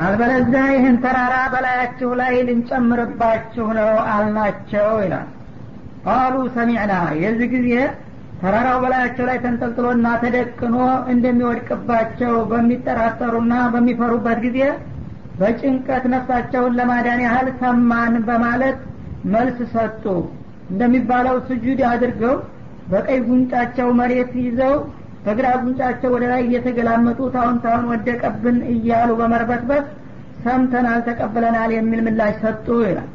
አልበለዚያ ይህን ተራራ በላያችሁ ላይ ልንጨምርባችሁ ነው አልናቸው ይላል። ቃሉ ሰሚዕና የዚህ ጊዜ ተራራው በላያቸው ላይ ተንጠልጥሎና ተደቅኖ እንደሚወድቅባቸው በሚጠራጠሩና በሚፈሩበት ጊዜ በጭንቀት ነፍሳቸውን ለማዳን ያህል ሰማን በማለት መልስ ሰጡ። እንደሚባለው ስጁድ አድርገው በቀይ ጉንጫቸው መሬት ይዘው በግራ ጉንጫቸው ወደ ላይ እየተገላመጡ ታሁን ታሁን ወደቀብን እያሉ በመርበትበት ሰምተናል ተቀብለናል የሚል ምላሽ ሰጡ ይላል።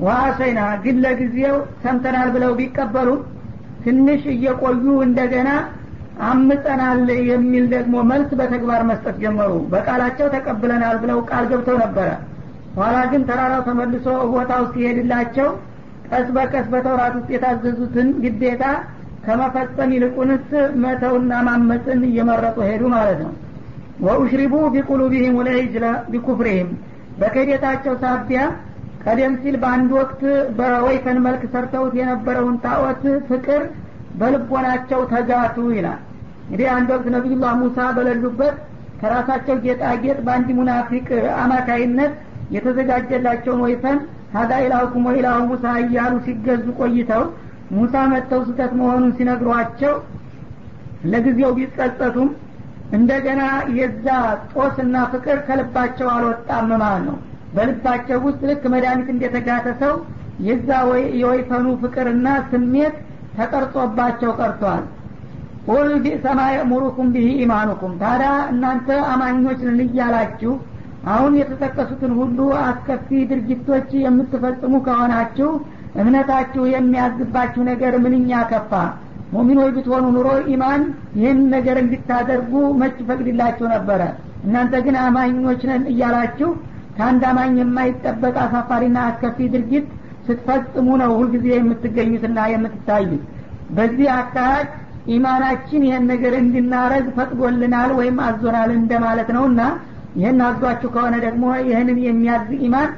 ዋአሰይና ግን ለጊዜው ሰምተናል ብለው ቢቀበሉ ትንሽ እየቆዩ እንደገና አምፀናል የሚል ደግሞ መልስ በተግባር መስጠት ጀመሩ። በቃላቸው ተቀብለናል ብለው ቃል ገብተው ነበረ። ኋላ ግን ተራራው ተመልሶ ቦታው ሲሄድላቸው ቀስ በቀስ በተውራት ውስጥ የታዘዙትን ግዴታ ከመፈጸም ይልቁንስ መተውና ማመፅን እየመረጡ ሄዱ ማለት ነው ወኡሽሪቡ ቢቁሉቢህም ልዒጅለ ቢኩፍሪህም በክህደታቸው ሳቢያ ቀደም ሲል በአንድ ወቅት በወይፈን መልክ ሰርተውት የነበረውን ጣዖት ፍቅር በልቦናቸው ተጋቱ ይላል። እንግዲህ አንድ ወቅት ነቢዩላህ ሙሳ በሌሉበት ከራሳቸው ጌጣጌጥ በአንድ ሙናፊቅ አማካይነት የተዘጋጀላቸውን ወይፈን ሀዳ ኢላሁኩም ወኢላሁ ሙሳ እያሉ ሲገዙ ቆይተው ሙሳ መጥተው ስህተት መሆኑን ሲነግሯቸው ለጊዜው ቢጸጸቱም እንደገና የዛ ጦስና ፍቅር ከልባቸው አልወጣም ማለት ነው። በልባቸው ውስጥ ልክ መድኃኒት እንደተጋተ ሰው የዛ የወይፈኑ ፍቅርና ስሜት ተቀርጾባቸው ቀርቷል። ቁል ቢእሰማ የእሙሩኩም ብሂ ኢማኑኩም። ታዲያ እናንተ አማኞች ነን እያላችሁ አሁን የተጠቀሱትን ሁሉ አስከፊ ድርጊቶች የምትፈጽሙ ከሆናችሁ እምነታችሁ የሚያዝባችሁ ነገር ምንኛ ከፋ ሙሚኖች ብትሆኑ ኑሮ ኢማን ይህን ነገር እንድታደርጉ መች ፈቅድላችሁ ነበረ? እናንተ ግን አማኞች ነን እያላችሁ ከአንድ አማኝ የማይጠበቅ አሳፋሪና አስከፊ ድርጊት ስትፈጽሙ ነው ሁልጊዜ የምትገኙትና የምትታዩት። በዚህ አካሄድ ኢማናችን ይህን ነገር እንድናረግ ፈቅዶልናል ወይም አዞናል እንደማለት ነው እና ይህን አዟችሁ ከሆነ ደግሞ ይህንን የሚያዝ ኢማን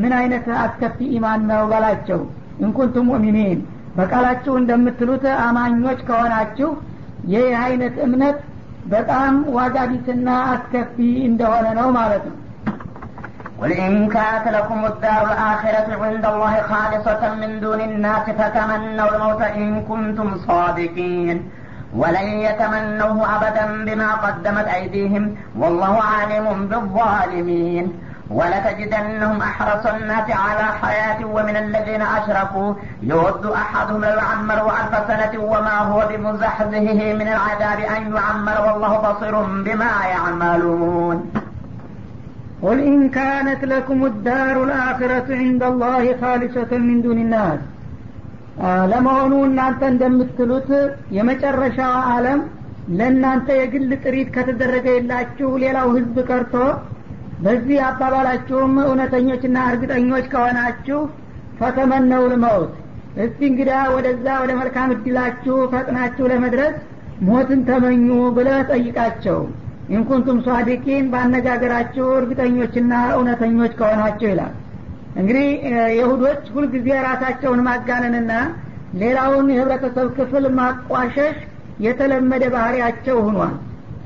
ምን አይነት አስከፊ ኢማን ነው በላቸው። እንኩንቱም ሙእሚኒን በቃላችሁ እንደምትሉት አማኞች ከሆናችሁ ይህ አይነት እምነት በጣም ዋጋ ቢስና አስከፊ እንደሆነ ነው ማለት ነው قل إن كانت لكم الدار الآخرة عند الله خالصة من دون الناس فتمنوا الموت إن كنتم صادقين ولن يتمنوه أبدا بما قدمت أيديهم والله عالم بالظالمين ولتجدنهم أحرص الناس على حياة ومن الذين أشركوا يود أحدهم لو يعمر ألف سنة وما هو بمزحزحه من العذاب أن يعمر والله بصير بما يعملون قل إن كانت لكم الدار الآخرة عند الله خالصة من دون الناس ለመሆኑ እናንተ እንደምትሉት የመጨረሻ አለም ለእናንተ የግል ጥሪት ከተደረገ የላችሁ ሌላው ህዝብ ቀርቶ በዚህ አባባላችሁም እውነተኞችና እርግጠኞች ከሆናችሁ ፈተመነው ልመውት እስቲ እንግዳ ወደዛ ወደ መልካም እድላችሁ ፈጥናችሁ ለመድረስ ሞትን ተመኙ ብለህ ጠይቃቸው። ኢንኩንቱም ሷዲቂን በአነጋገራችሁ እርግጠኞችና እውነተኞች ከሆናቸው ይላል። እንግዲህ የሁዶች ሁልጊዜ ራሳቸውን ማጋነንና ሌላውን የህብረተሰብ ክፍል ማቋሸሽ የተለመደ ባህሪያቸው ሁኗል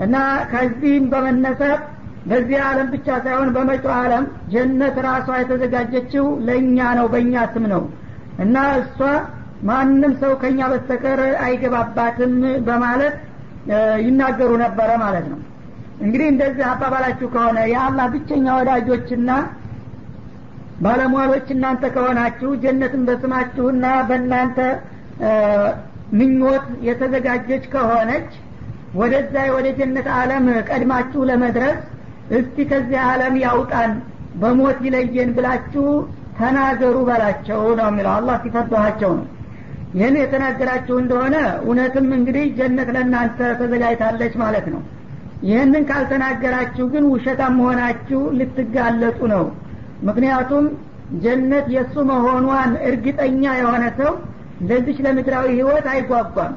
እና ከዚህም በመነሳት በዚህ ዓለም ብቻ ሳይሆን በመጪው ዓለም ጀነት ራሷ የተዘጋጀችው ለእኛ ነው በእኛ ስም ነው። እና እሷ ማንም ሰው ከኛ በስተቀር አይገባባትም በማለት ይናገሩ ነበረ ማለት ነው። እንግዲህ እንደዚህ አባባላችሁ ከሆነ የአላህ ብቸኛ ወዳጆችና ባለሟሎች እናንተ ከሆናችሁ ጀነትን በስማችሁና በእናንተ ምኞት የተዘጋጀች ከሆነች ወደዛ ወደ ጀነት አለም ቀድማችሁ ለመድረስ እስቲ ከዚህ አለም ያውጣን በሞት ይለየን ብላችሁ ተናገሩ በላቸው ነው የሚለው። አላህ ሲፈቷቸው ነው። ይህን የተናገራችሁ እንደሆነ እውነትም እንግዲህ ጀነት ለእናንተ ተዘጋጅታለች ማለት ነው። ይህንን ካልተናገራችሁ ግን ውሸታም መሆናችሁ ልትጋለጡ ነው። ምክንያቱም ጀነት የእሱ መሆኗን እርግጠኛ የሆነ ሰው ለዚች ለምድራዊ ህይወት አይጓጓም።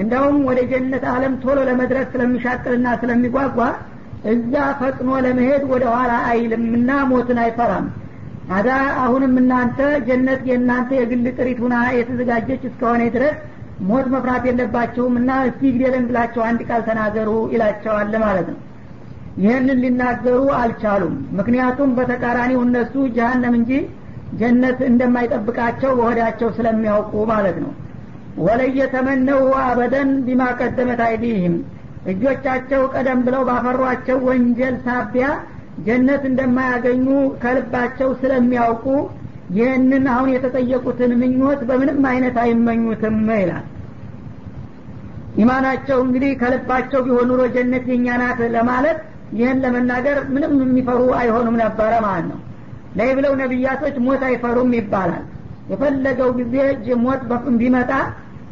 እንደውም ወደ ጀነት አለም ቶሎ ለመድረስ ስለሚሻቅልና ስለሚጓጓ እዛ ፈጥኖ ለመሄድ ወደ ኋላ አይልምና ሞትን አይፈራም። አዳ አሁንም እናንተ ጀነት የእናንተ የግል ጥሪት ሁና የተዘጋጀች እስከሆነ ድረስ ሞት መፍራት የለባቸውም እና እስቲ ግደለን ብላቸው አንድ ቃል ተናገሩ ይላቸዋል ማለት ነው። ይህንን ሊናገሩ አልቻሉም። ምክንያቱም በተቃራኒው እነሱ ጀሀነም እንጂ ጀነት እንደማይጠብቃቸው በሆዳቸው ስለሚያውቁ ማለት ነው። ወለየተመነው አበደን ቢማ ቀደመት አይዲህም እጆቻቸው ቀደም ብለው ባፈሯቸው ወንጀል ሳቢያ ጀነት እንደማያገኙ ከልባቸው ስለሚያውቁ ይህንን አሁን የተጠየቁትን ምኞት በምንም አይነት አይመኙትም ይላል። ኢማናቸው እንግዲህ ከልባቸው ቢሆን ኑሮ ጀነት ናት ለማለት ይህን ለመናገር ምንም የሚፈሩ አይሆኑም ነበረ ማለት ነው። ላይ ብለው ነቢያቶች ሞት አይፈሩም ይባላል። የፈለገው ጊዜ ሞት ቢመጣ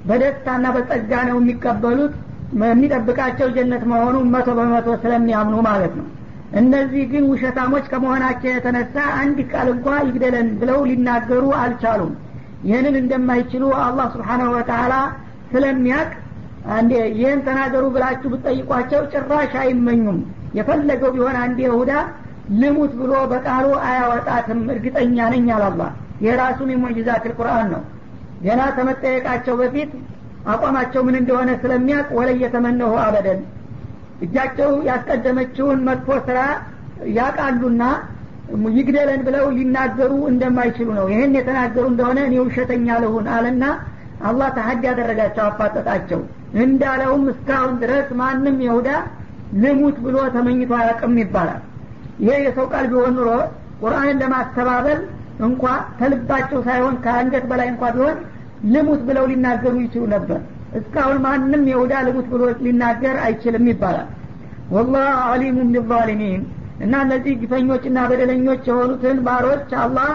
በደስታና በጸጋ ነው የሚቀበሉት የሚጠብቃቸው ጀነት መሆኑ መቶ በመቶ ስለሚያምኑ ማለት ነው። እነዚህ ግን ውሸታሞች ከመሆናቸው የተነሳ አንድ ቃል እንኳ ይግደለን ብለው ሊናገሩ አልቻሉም። ይህንን እንደማይችሉ አላህ ስብሓናሁ ወተላ ስለሚያቅ አንዴ ይህን ተናገሩ ብላችሁ ብትጠይቋቸው ጭራሽ አይመኙም። የፈለገው ቢሆን አንድ ይሁዳ ልሙት ብሎ በቃሉ አያወጣትም። እርግጠኛ ነኝ አላላ የራሱ ሚሙዕጅዛት ልቁርአን ነው። ገና ከመጠየቃቸው በፊት አቋማቸው ምን እንደሆነ ስለሚያውቅ ወላይ የተመነሁ አበደን። እጃቸው ያስቀደመችውን መጥፎ ስራ ያቃሉና ይግደለን ብለው ሊናገሩ እንደማይችሉ ነው። ይህን የተናገሩ እንደሆነ እኔ ውሸተኛ ልሁን አለና አላህ ተሀድ ያደረጋቸው አፋጠጣቸው። እንዳለውም እስካሁን ድረስ ማንም ይሁዳ ልሙት ብሎ ተመኝቶ አያቅም ይባላል። ይሄ የሰው ቃል ቢሆን ኑሮ ቁርአንን ለማስተባበል እንኳ ከልባቸው ሳይሆን ከአንገት በላይ እንኳ ቢሆን ልሙት ብለው ሊናገሩ ይችሉ ነበር። እስካሁን ማንም የሁዳ ልሙት ብሎ ሊናገር አይችልም ይባላል። ወላህ አሊሙም ቢዛሊሚን። እና እነዚህ ግፈኞችና በደለኞች የሆኑትን ባሮች አላህ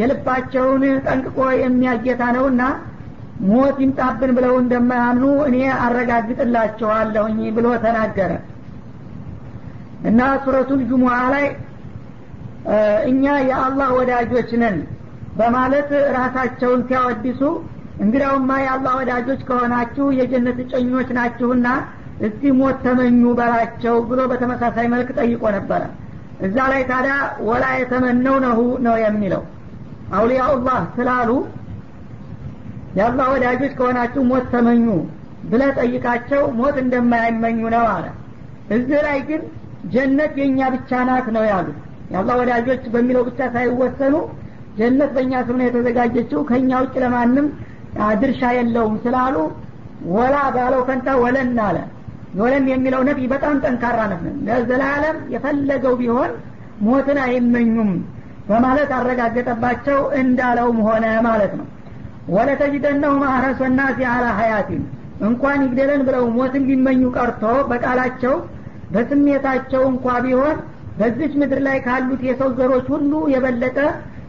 የልባቸውን ጠንቅቆ የሚያጌታ ነውና ሞት ይምጣብን ብለው እንደማያምኑ እኔ አረጋግጥላቸዋለሁኝ ብሎ ተናገረ። እና ሱረቱል ጁሙዓ ላይ እኛ የአላህ ወዳጆች ነን በማለት ራሳቸውን ሲያወድሱ እንግዳውማ የአላህ ወዳጆች ከሆናችሁ የጀነት እጨኞች ናችሁና እስቲ ሞት ተመኙ በላቸው ብሎ በተመሳሳይ መልክ ጠይቆ ነበረ። እዛ ላይ ታዲያ ወላ የተመነው ነሁ ነው የሚለው። አውሊያኡላህ ስላሉ የአላህ ወዳጆች ከሆናችሁ ሞት ተመኙ ብለ ጠይቃቸው ሞት እንደማይመኙ ነው አለ። እዚህ ላይ ግን ጀነት የእኛ ብቻ ናት ነው ያሉት። የአላህ ወዳጆች በሚለው ብቻ ሳይወሰኑ ጀነት በእኛ ስም ነው የተዘጋጀችው። ከእኛ ውጭ ለማንም ድርሻ የለውም ስላሉ ወላ ባለው ፈንታ ወለን አለ። ወለን የሚለው ነቢይ በጣም ጠንካራ ነፍ ለዘላለም የፈለገው ቢሆን ሞትን አይመኙም በማለት አረጋገጠባቸው እንዳለውም ሆነ ማለት ነው። ወለተጅደነሁም አህረሶ ናሲ አላ ሀያቲን እንኳን ይግደለን ብለው ሞትን ሊመኙ ቀርቶ በቃላቸው በስሜታቸው እንኳ ቢሆን በዚች ምድር ላይ ካሉት የሰው ዘሮች ሁሉ የበለጠ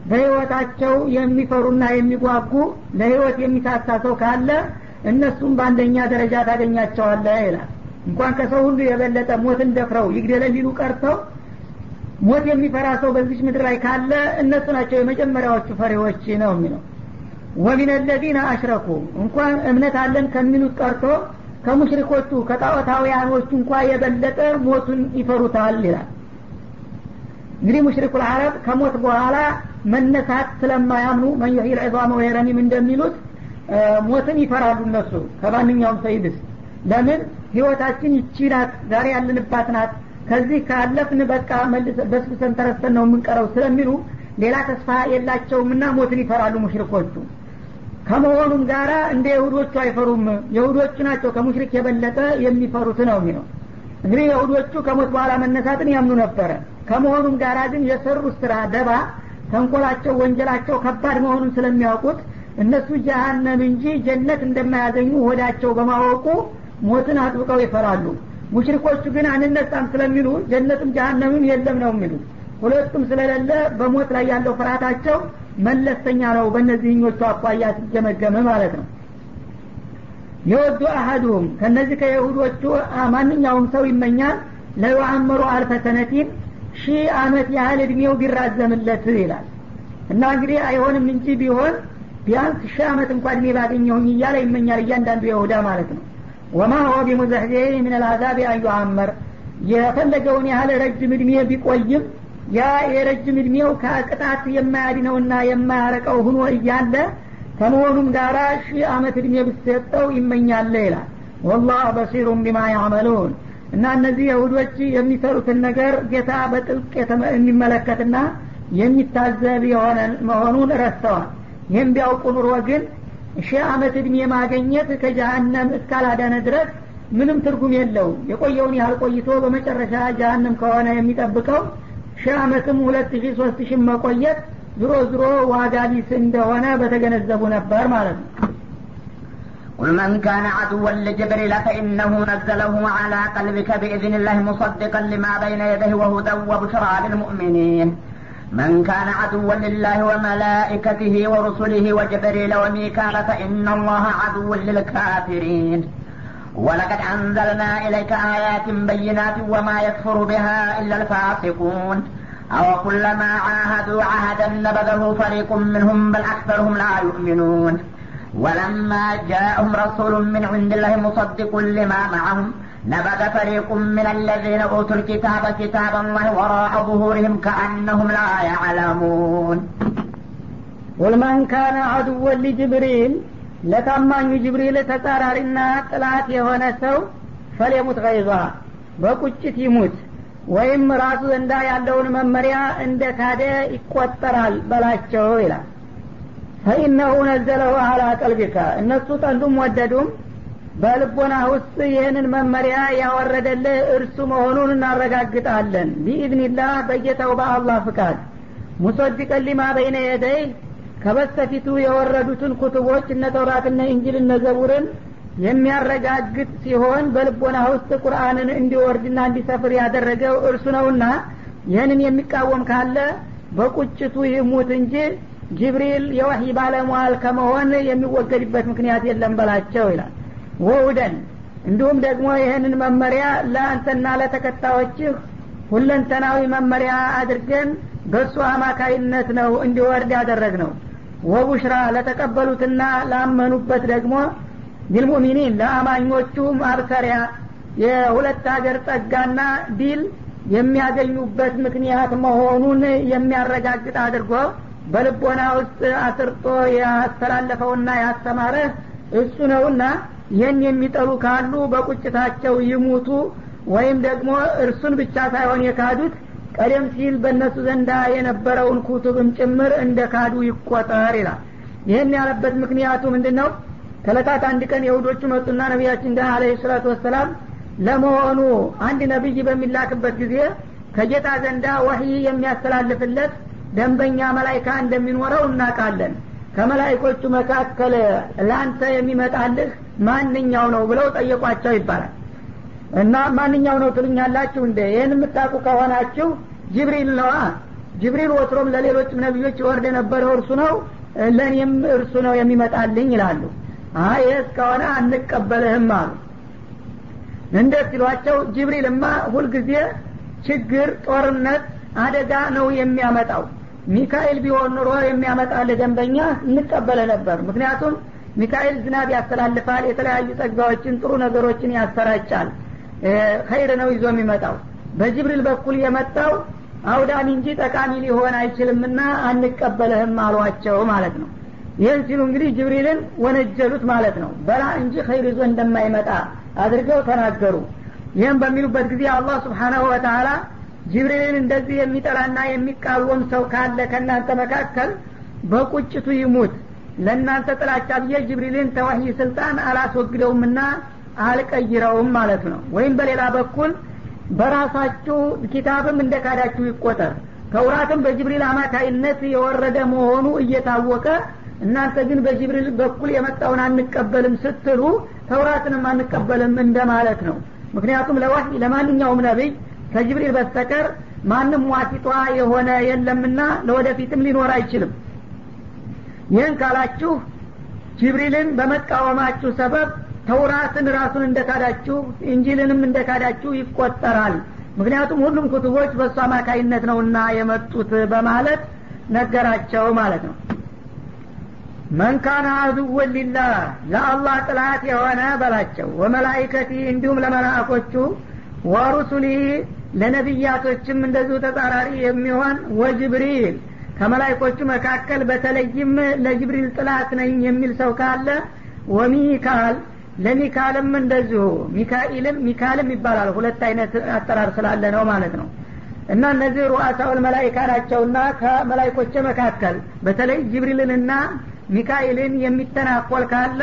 በህይወታቸው የሚፈሩና የሚጓጉ ለህይወት የሚሳሳ ሰው ካለ እነሱም በአንደኛ ደረጃ ታገኛቸዋለህ ይላል። እንኳን ከሰው ሁሉ የበለጠ ሞትን ደፍረው ይግደለን ሊሉ ቀርተው ሞት የሚፈራ ሰው በዚች ምድር ላይ ካለ እነሱ ናቸው የመጀመሪያዎቹ ፈሪዎች ነው የሚለው። ወሚን አለዚነ አሽረኩ እንኳን እምነት አለን ከሚሉት ቀርቶ ከሙሽሪኮቹ ከጣዖታውያኖቹ እንኳ የበለጠ ሞቱን ይፈሩታል ይላል። እንግዲህ ሙሽሪኩ ልአረብ ከሞት በኋላ መነሳት ስለማያምኑ መን ዩሕይ ልዕዛመ ወየረሚም እንደሚሉት ሞትን ይፈራሉ እነሱ። ከማንኛውም ሰይብስ ለምን? ህይወታችን ይቺ ዛሬ ያለንባት ናት። ከዚህ ካለፍን በቃ በስብሰን ተረስተን ነው የምንቀረው ስለሚሉ ሌላ ተስፋ የላቸውምና ሞትን ይፈራሉ ሙሽሪኮቹ። ከመሆኑም ጋራ እንደ የሁዶቹ አይፈሩም። የሁዶቹ ናቸው ከሙሽሪክ የበለጠ የሚፈሩት ነው የሚለው። እንግዲህ የሁዶቹ ከሞት በኋላ መነሳትን ያምኑ ነበረ። ከመሆኑም ጋራ ግን የሰሩት ስራ ደባ ተንኮላቸው ወንጀላቸው ከባድ መሆኑን ስለሚያውቁት እነሱ ጀሀነም እንጂ ጀነት እንደማያገኙ ሆዳቸው በማወቁ ሞትን አጥብቀው ይፈራሉ። ሙሽሪኮቹ ግን አንነሳም ስለሚሉ ጀነትም ጀሀነምም የለም ነው የሚሉት ሁለቱም ስለሌለ በሞት ላይ ያለው ፍርሃታቸው መለስተኛ ነው። በእነዚህኞቹ አኳያ ሲገመገም ማለት ነው። የወዱ አሀዱሁም ከነዚህ ከይሁዶቹ ማንኛውም ሰው ይመኛል። ለዩአመሩ አልፈሰነቲን ሺህ አመት ያህል እድሜው ቢራዘምለት ይላል። እና እንግዲህ አይሆንም እንጂ ቢሆን ቢያንስ ሺህ አመት እንኳ እድሜ ባገኘሁኝ እያለ ይመኛል እያንዳንዱ የሁዳ ማለት ነው። ወማ ሆ ቢሙዘሕዚህ ምን ልአዛብ አዩአመር የፈለገውን ያህል ረጅም እድሜ ቢቆይም ያ የረጅም እድሜው ከቅጣት የማያድነውና የማያረቀው ሁኖ እያለ ከመሆኑም ጋራ ሺህ አመት እድሜ ብሰጠው ይመኛለ ይላል። ወላህ በሲሩም ቢማ ያዕመሉን እና እነዚህ የሁዶች የሚሰሩትን ነገር ጌታ በጥልቅ የሚመለከትና የሚታዘብ የሆነ መሆኑን ረስተዋል። ይህም ቢያውቁ ኑሮ ግን ሺህ አመት እድሜ ማገኘት ከጀሀነም እስካላዳነ ድረስ ምንም ትርጉም የለውም። የቆየውን ያህል ቆይቶ በመጨረሻ ጀሀነም ከሆነ የሚጠብቀው ሺህ አመትም ሁለት ሺህ ሶስት ሺህ መቆየት ዝሮ ዝሮ ዋጋ ቢስ እንደሆነ በተገነዘቡ ነበር ማለት ነው قل من كان عدوا لجبريل فإنه نزله على قلبك بإذن الله مصدقا لما بين يديه وهدى وبشرى للمؤمنين. من كان عدوا لله وملائكته ورسله وجبريل وميكال فإن الله عدو للكافرين. ولقد أنزلنا إليك آيات بينات وما يكفر بها إلا الفاسقون. أو كلما عاهدوا عهدا نبذه فريق منهم بل أكثرهم لا يؤمنون. ولما جاءهم رسول من عند الله مصدق لما معهم نبذ فريق من الذين أوتوا الكتاب كتاب الله وراء ظهورهم كأنهم لا يعلمون قل من كان عدوا لجبريل ለታማኙ ጅብሪል ተጻራሪና ጥላት የሆነ ሰው ፈሌሙት ገይዟ በቁጭት ይሙት ወይም ራሱ ዘንዳ ያለውን መመሪያ እንደ ካደ ይቆጠራል በላቸው ይላል ፈኢነሁ ነዘለሁ አላ ቀልቢከ። እነሱ ጠሉም ወደዱም። በልቦና ውስጥ ይህንን መመሪያ ያወረደልህ እርሱ መሆኑን እናረጋግጣለን። ቢኢዝኒላህ በጌታው በአላህ ፍቃድ። ሙሰድቀን ሊማ በይነ የደይ። ከበስተፊቱ የወረዱትን ኩትቦች እነ ተውራትና እንጅል እነ ዘቡርን የሚያረጋግጥ ሲሆን በልቦና ውስጥ ቁርአንን እንዲወርድና እንዲሰፍር ያደረገው እርሱ ነውና ይህንን የሚቃወም ካለ በቁጭቱ ይሙት እንጂ ጅብሪል የወህይ ባለሟል ከመሆን የሚወገድበት ምክንያት የለም በላቸው ይላል። ወውደን እንዲሁም ደግሞ ይህንን መመሪያ ለአንተና ለተከታዮችህ ሁለንተናዊ መመሪያ አድርገን በእሱ አማካይነት ነው እንዲወርድ ያደረግ ነው ወቡሽራ ለተቀበሉትና ላመኑበት ደግሞ ቢልሙእሚኒን ለአማኞቹ ማብሰሪያ የሁለት ሀገር ጸጋና ዲል የሚያገኙበት ምክንያት መሆኑን የሚያረጋግጥ አድርጎ በልቦና ውስጥ አስርጦ ያስተላለፈውና ያስተማረ እሱ ነውና ይህን የሚጠሉ ካሉ በቁጭታቸው ይሙቱ ወይም ደግሞ እርሱን ብቻ ሳይሆን የካዱት ቀደም ሲል በእነሱ ዘንዳ የነበረውን ኩቱብም ጭምር እንደ ካዱ ይቆጠር ይላል። ይህን ያለበት ምክንያቱ ምንድን ነው ከለታት አንድ ቀን የሁዶቹ መጡና ነቢያችን ጋር አለ ሰላቱ ወሰላም ለመሆኑ አንድ ነቢይ በሚላክበት ጊዜ ከጌታ ዘንዳ ወህይ የሚያስተላልፍለት ደንበኛ መላይካ እንደሚኖረው እናውቃለን። ከመላይኮቹ መካከል ለአንተ የሚመጣልህ ማንኛው ነው ብለው ጠየቋቸው ይባላል። እና ማንኛው ነው ትሉኛላችሁ እንደ ይህን የምታውቁ ከሆናችሁ ጅብሪል ነዋ። ጅብሪል ወትሮም ለሌሎችም ነቢዮች ወርድ የነበረው እርሱ ነው ለእኔም እርሱ ነው የሚመጣልኝ ይላሉ። ይህ እስከሆነ አንቀበልህም አሉ። እንዴት ሲሏቸው ጅብሪልማ ሁልጊዜ ችግር ጦርነት አደጋ ነው የሚያመጣው ሚካኤል ቢሆን ኑሮ የሚያመጣልህ ደንበኛ እንቀበለ ነበር። ምክንያቱም ሚካኤል ዝናብ ያስተላልፋል የተለያዩ ጸጋዎችን ጥሩ ነገሮችን ያሰራጫል። ኸይር ነው ይዞ የሚመጣው። በጅብሪል በኩል የመጣው አውዳሚ እንጂ ጠቃሚ ሊሆን አይችልምና አንቀበልህም አሏቸው ማለት ነው። ይህን ሲሉ እንግዲህ ጅብሪልን ወነጀሉት ማለት ነው። በላ እንጂ ኸይር ይዞ እንደማይመጣ አድርገው ተናገሩ። ይህም በሚሉበት ጊዜ አላህ ስብሓናሁ ወተላ ጅብሪልን እንደዚህ የሚጠላና የሚቃወም ሰው ካለ ከእናንተ መካከል በቁጭቱ ይሙት። ለእናንተ ጥላቻ ብዬ ጅብሪልን ተወህይ ስልጣን አላስወግደውምና አልቀይረውም ማለት ነው። ወይም በሌላ በኩል በራሳችሁ ኪታብም እንደ ካዳችሁ ይቆጠር። ተውራትም በጅብሪል አማካይነት የወረደ መሆኑ እየታወቀ እናንተ ግን በጅብሪል በኩል የመጣውን አንቀበልም ስትሉ ተውራትንም አንቀበልም እንደማለት ነው። ምክንያቱም ለማንኛውም ነቢይ ከጅብሪል በስተቀር ማንም ዋሲጧ የሆነ የለምና ለወደፊትም ሊኖር አይችልም። ይህን ካላችሁ ጅብሪልን በመቃወማችሁ ሰበብ ተውራትን ራሱን እንደካዳችሁ እንጂልንም እንደካዳችሁ ይቆጠራል። ምክንያቱም ሁሉም ኩቱቦች በእሱ አማካይነት ነውና የመጡት በማለት ነገራቸው ማለት ነው። መንካነ አድወን ሊላህ ለአላህ ጥላት የሆነ በላቸው። ወመላይከቲ እንዲሁም ለመላእኮቹ ወሩሱሊ ለነቢያቶችም እንደዚሁ ተጻራሪ የሚሆን ወጅብሪል። ከመላይኮቹ መካከል በተለይም ለጅብሪል ጥላት ነኝ የሚል ሰው ካለ ወሚካል ለሚካልም እንደዚሁ ሚካኤልም ሚካልም ይባላል። ሁለት አይነት አጠራር ስላለ ነው ማለት ነው። እና እነዚህ ሩአሳውል መላይካ ናቸውና ከመላይኮች መካከል በተለይ ጅብሪልንና ሚካኤልን የሚተናኮል ካለ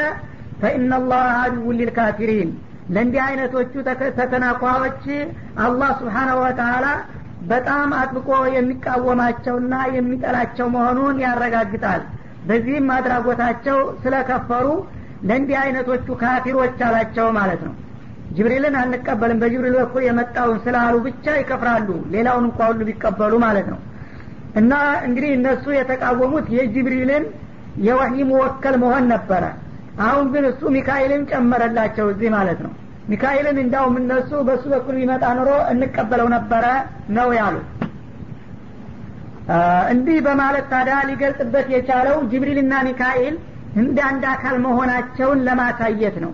ፈኢናላህ አድው ሊልካፊሪን ለእንዲህ አይነቶቹ ተተናኳዎች አላህ ስብሓናሁ ወተላ በጣም አጥብቆ የሚቃወማቸውና የሚጠላቸው መሆኑን ያረጋግጣል። በዚህም አድራጎታቸው ስለከፈሩ ለእንዲህ አይነቶቹ ካፊሮች አላቸው ማለት ነው። ጅብሪልን አንቀበልም በጅብሪል በኩል የመጣውን ስላሉ ብቻ ይከፍራሉ ሌላውን እንኳ ሁሉ ቢቀበሉ ማለት ነው። እና እንግዲህ እነሱ የተቃወሙት የጅብሪልን የወህይ መወከል መሆን ነበረ አሁን ግን እሱ ሚካኤልን ጨመረላቸው እዚህ ማለት ነው። ሚካኤልን እንዳውም እነሱ በእሱ በኩል ቢመጣ ኑሮ እንቀበለው ነበረ ነው ያሉት። እንዲህ በማለት ታዲያ ሊገልጽበት የቻለው ጅብሪልና ሚካኤል እንደ አንድ አካል መሆናቸውን ለማሳየት ነው።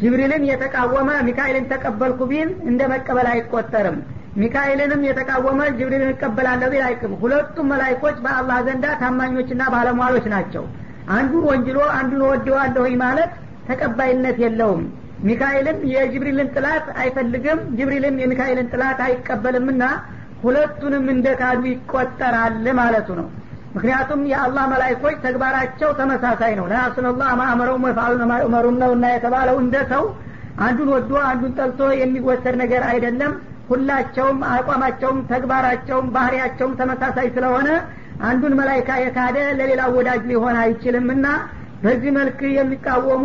ጅብሪልን የተቃወመ ሚካኤልን ተቀበልኩ ቢል እንደ መቀበል አይቆጠርም። ሚካኤልንም የተቃወመ ጅብሪልን እቀበላለሁ ቢል አይቅም። ሁለቱም መላይኮች በአላህ ዘንዳ ታማኞችና ባለሟሎች ናቸው አንዱን ወንጅሎ አንዱን ወደዋለሁኝ ማለት ተቀባይነት የለውም። ሚካኤልም የጅብሪልን ጥላት አይፈልግም ጅብሪልም የሚካኤልን ጥላት አይቀበልምና ሁለቱንም እንደ ካዱ ይቆጠራል ማለቱ ነው። ምክንያቱም የአላህ መላይኮች ተግባራቸው ተመሳሳይ ነው። ለያሱንላህ ማእመረውም ወይፋሉን ማእመሩም ነው እና የተባለው እንደ ሰው አንዱን ወዶ አንዱን ጠልቶ የሚወሰድ ነገር አይደለም። ሁላቸውም አቋማቸውም ተግባራቸውም ባህሪያቸውም ተመሳሳይ ስለሆነ አንዱን መላይካ የካደ ለሌላው ወዳጅ ሊሆን አይችልምና በዚህ መልክ የሚቃወሙ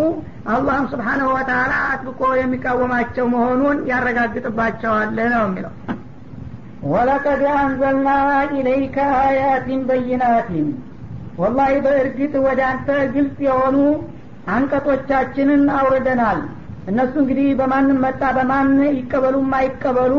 አላህም ስብሓናሁ ወተላ አጥብቆ የሚቃወማቸው መሆኑን ያረጋግጥባቸዋል ነው የሚለው። ወለቀድ አንዘልና ኢለይከ አያቲን በይናቲን። ወላሂ በእርግጥ ወደ አንተ ግልጽ የሆኑ አንቀጦቻችንን አውርደናል። እነሱ እንግዲህ በማንም መጣ በማን ይቀበሉም አይቀበሉ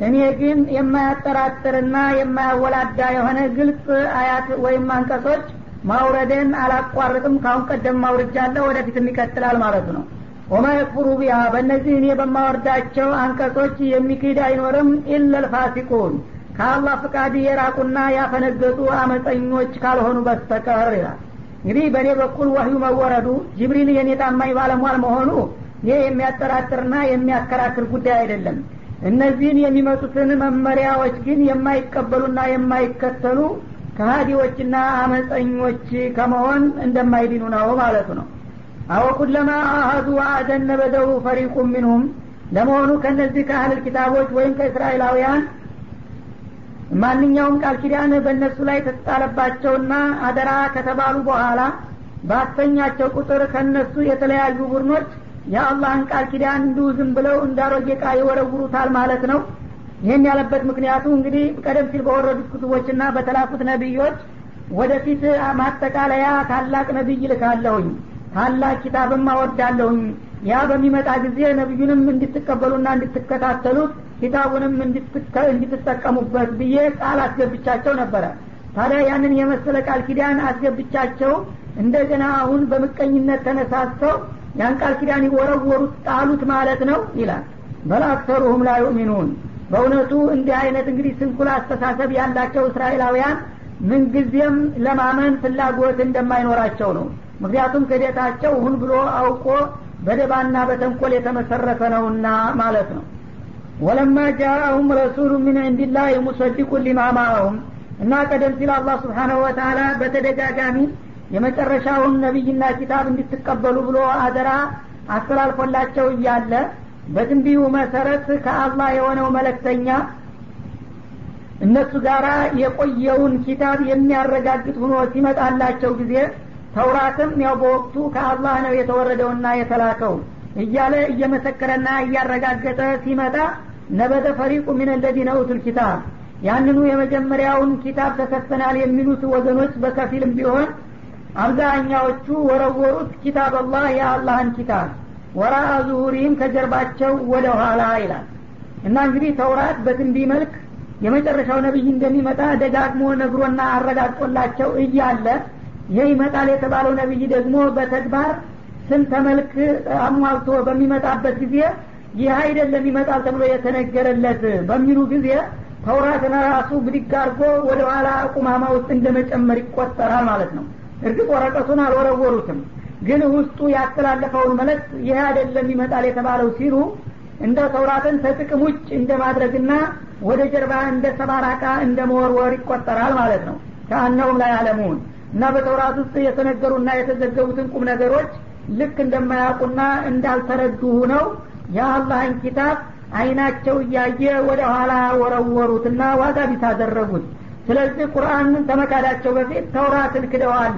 እኔ ግን የማያጠራጥርና የማያወላዳ የሆነ ግልጽ አያት ወይም አንቀጾች ማውረደን አላቋርጥም። ካሁን ቀደም ማውርጃለሁ ወደፊትም ይቀጥላል ማለቱ ነው። ወማ የክፍሩ ቢሃ በእነዚህ እኔ በማወርዳቸው አንቀጾች የሚክድ አይኖርም ኢለልፋሲቁን ከአላህ ፍቃድ የራቁና ያፈነገጡ አመፀኞች ካልሆኑ በስተቀር ይላል። እንግዲህ በእኔ በኩል ወህዩ መወረዱ ጅብሪል የኔ ታማኝ ባለሟል መሆኑ ይህ የሚያጠራጥርና የሚያከራክር ጉዳይ አይደለም እነዚህን የሚመጡትን መመሪያዎች ግን የማይቀበሉና የማይከተሉ ከሃዲዎችና አመፀኞች ከመሆን እንደማይድኑ ነው ማለቱ ነው። አወ ኩለማ አሀዱ አደን ነበደው ፈሪቁ ሚንሁም። ለመሆኑ ከነዚህ ከአህልል ኪታቦች ወይም ከእስራኤላውያን ማንኛውም ቃል ኪዳን በእነሱ ላይ ከተጣለባቸውና አደራ ከተባሉ በኋላ ባሰኛቸው ቁጥር ከነሱ የተለያዩ ቡድኖች የአላህን ቃል ኪዳን እንዲሁ ዝም ብለው እንዳሮጌ ዕቃ ይወረውሩታል ማለት ነው። ይህን ያለበት ምክንያቱ እንግዲህ ቀደም ሲል በወረዱት ክቱቦችና በተላኩት ነቢዮች ወደፊት ማጠቃለያ ታላቅ ነቢይ ልካለሁኝ ታላቅ ኪታብም አወርዳለሁኝ። ያ በሚመጣ ጊዜ ነቢዩንም እንድትቀበሉና እንድትከታተሉት ኪታቡንም እንድትጠቀሙበት ብዬ ቃል አስገብቻቸው ነበረ። ታዲያ ያንን የመሰለ ቃል ኪዳን አስገብቻቸው እንደገና አሁን በምቀኝነት ተነሳስተው ያን ቃል ኪዳን ይወረወሩት ጣሉት ማለት ነው ይላል። በል አክሰሩሁም ላ ዩእሚኑን። በእውነቱ እንዲህ አይነት እንግዲህ ስንኩል አስተሳሰብ ያላቸው እስራኤላውያን ምንጊዜም ለማመን ፍላጎት እንደማይኖራቸው ነው። ምክንያቱም ክህደታቸው ሁን ብሎ አውቆ በደባና በተንኮል የተመሰረተ ነውና ማለት ነው። ወለማ ጃአሁም ረሱሉ ምን እንዲላህ ሙሰዲቁ ሊማማሁም እና ቀደም ሲል አላህ ስብሓናሁ ወተላ በተደጋጋሚ የመጨረሻውን ነቢይና ኪታብ እንድትቀበሉ ብሎ አደራ አስተላልፎላቸው እያለ በትንቢዩ መሰረት ከአላህ የሆነው መለክተኛ እነሱ ጋራ የቆየውን ኪታብ የሚያረጋግጥ ሆኖ ሲመጣላቸው ጊዜ ተውራትም ያው በወቅቱ ከአላህ ነው የተወረደውና የተላከው እያለ እየመሰከረና እያረጋገጠ ሲመጣ ነበደ ፈሪቁ ሚን ለዚነ ኡቱል ኪታብ። ያንኑ የመጀመሪያውን ኪታብ ተሰጥተናል የሚሉት ወገኖች በከፊልም ቢሆን አብዛኛዎቹ ወረወሩት ኪታብ አላህ የአላህን ኪታብ። ወራ ዙሁሪም ከጀርባቸው ወደ ኋላ ይላል። እና እንግዲህ ተውራት በትንቢ መልክ የመጨረሻው ነቢይ እንደሚመጣ ደጋግሞ ነግሮና አረጋግጦላቸው እያለ ይህ ይመጣል የተባለው ነቢይ ደግሞ በተግባር ስንተ መልክ አሟልቶ በሚመጣበት ጊዜ ይህ አይደለም ይመጣል ተብሎ የተነገረለት በሚሉ ጊዜ ተውራትን ራሱ ብድግ አድርጎ ወደ ኋላ ቁማማ ውስጥ እንደመጨመር ይቆጠራል ማለት ነው እርግጥ ወረቀቱን አልወረወሩትም። ግን ውስጡ ያስተላለፈውን መልእክት ይህ አይደለም ይመጣል የተባለው ሲሉ እንደ ተውራትን ተጥቅም ውጭ እንደ ማድረግና ወደ ጀርባ እንደ ሰባራቃ እንደ መወርወር ይቆጠራል ማለት ነው። ከአነውም ላይ አለሙን እና በተውራት ውስጥ የተነገሩና የተዘገቡትን ቁም ነገሮች ልክ እንደማያውቁና እንዳልተረዱ ሁነው የአላህን ኪታብ አይናቸው እያየ ወደ ኋላ ወረወሩትና ዋጋ ቢስ አደረጉት ስለዚህ ቁርአንን ከመካዳቸው በፊት ተውራትን ክደዋል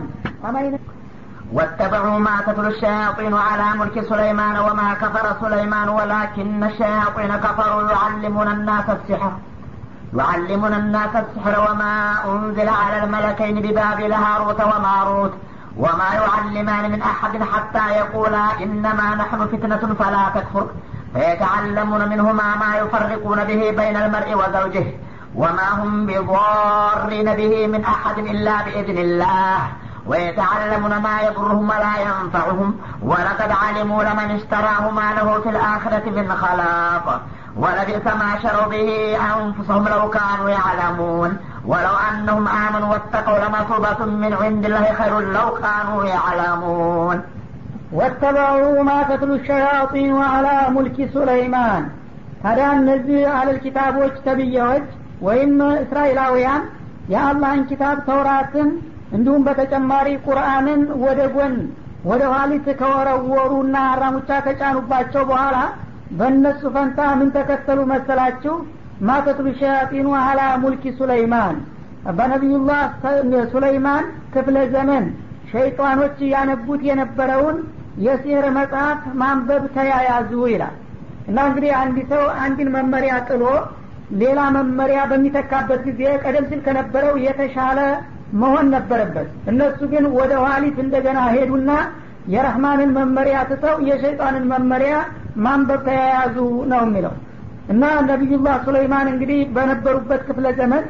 واتبعوا ما تتلو الشياطين على ملك سليمان وما كفر سليمان ولكن الشياطين كفروا يعلمون الناس السحر يعلمون الناس السحر وما أنزل على الملكين ببابل هاروت وماروت وما يعلمان من أحد حتى يقولا إنما نحن فتنة فلا تكفر فيتعلمون منهما ما يفرقون به بين المرء وزوجه وما هم بضارين به من أحد إلا بإذن الله ويتعلمون ما يضرهم ولا ينفعهم ولقد علموا لمن اشتراه ما له في الآخرة من خلاق ولبئس ما شروا به أنفسهم لو كانوا يعلمون ولو أنهم آمنوا واتقوا لمثوبة من عند الله خير لو كانوا يعلمون واتبعوا ما تتلو الشياطين على ملك سليمان ታዲያ እነዚህ አለል ኪታቦች ተብዬዎች ወይም እስራኤላውያን የአላህን ኪታብ ተውራትን እንዲሁም በተጨማሪ ቁርአንን ወደ ጎን ወደ ኋሊት ከወረወሩና አራሙቻ ከጫኑባቸው በኋላ በእነሱ ፈንታ ምን ተከተሉ መሰላችሁ? ማተትሉ ሸያጢኑ አላ ሙልኪ ሱለይማን። በነቢዩላህ ሱለይማን ክፍለ ዘመን ሸይጣኖች ያነቡት የነበረውን የሲህር መጽሐፍ ማንበብ ተያያዙ ይላል። እና እንግዲህ አንድ ሰው አንድን መመሪያ ጥሎ ሌላ መመሪያ በሚተካበት ጊዜ ቀደም ሲል ከነበረው የተሻለ መሆን ነበረበት። እነሱ ግን ወደ ኋሊት እንደገና ሄዱና የረህማንን መመሪያ ትተው የሸይጣንን መመሪያ ማንበብ ተያያዙ ነው የሚለው። እና ነቢዩላህ ሱለይማን እንግዲህ በነበሩበት ክፍለ ዘመን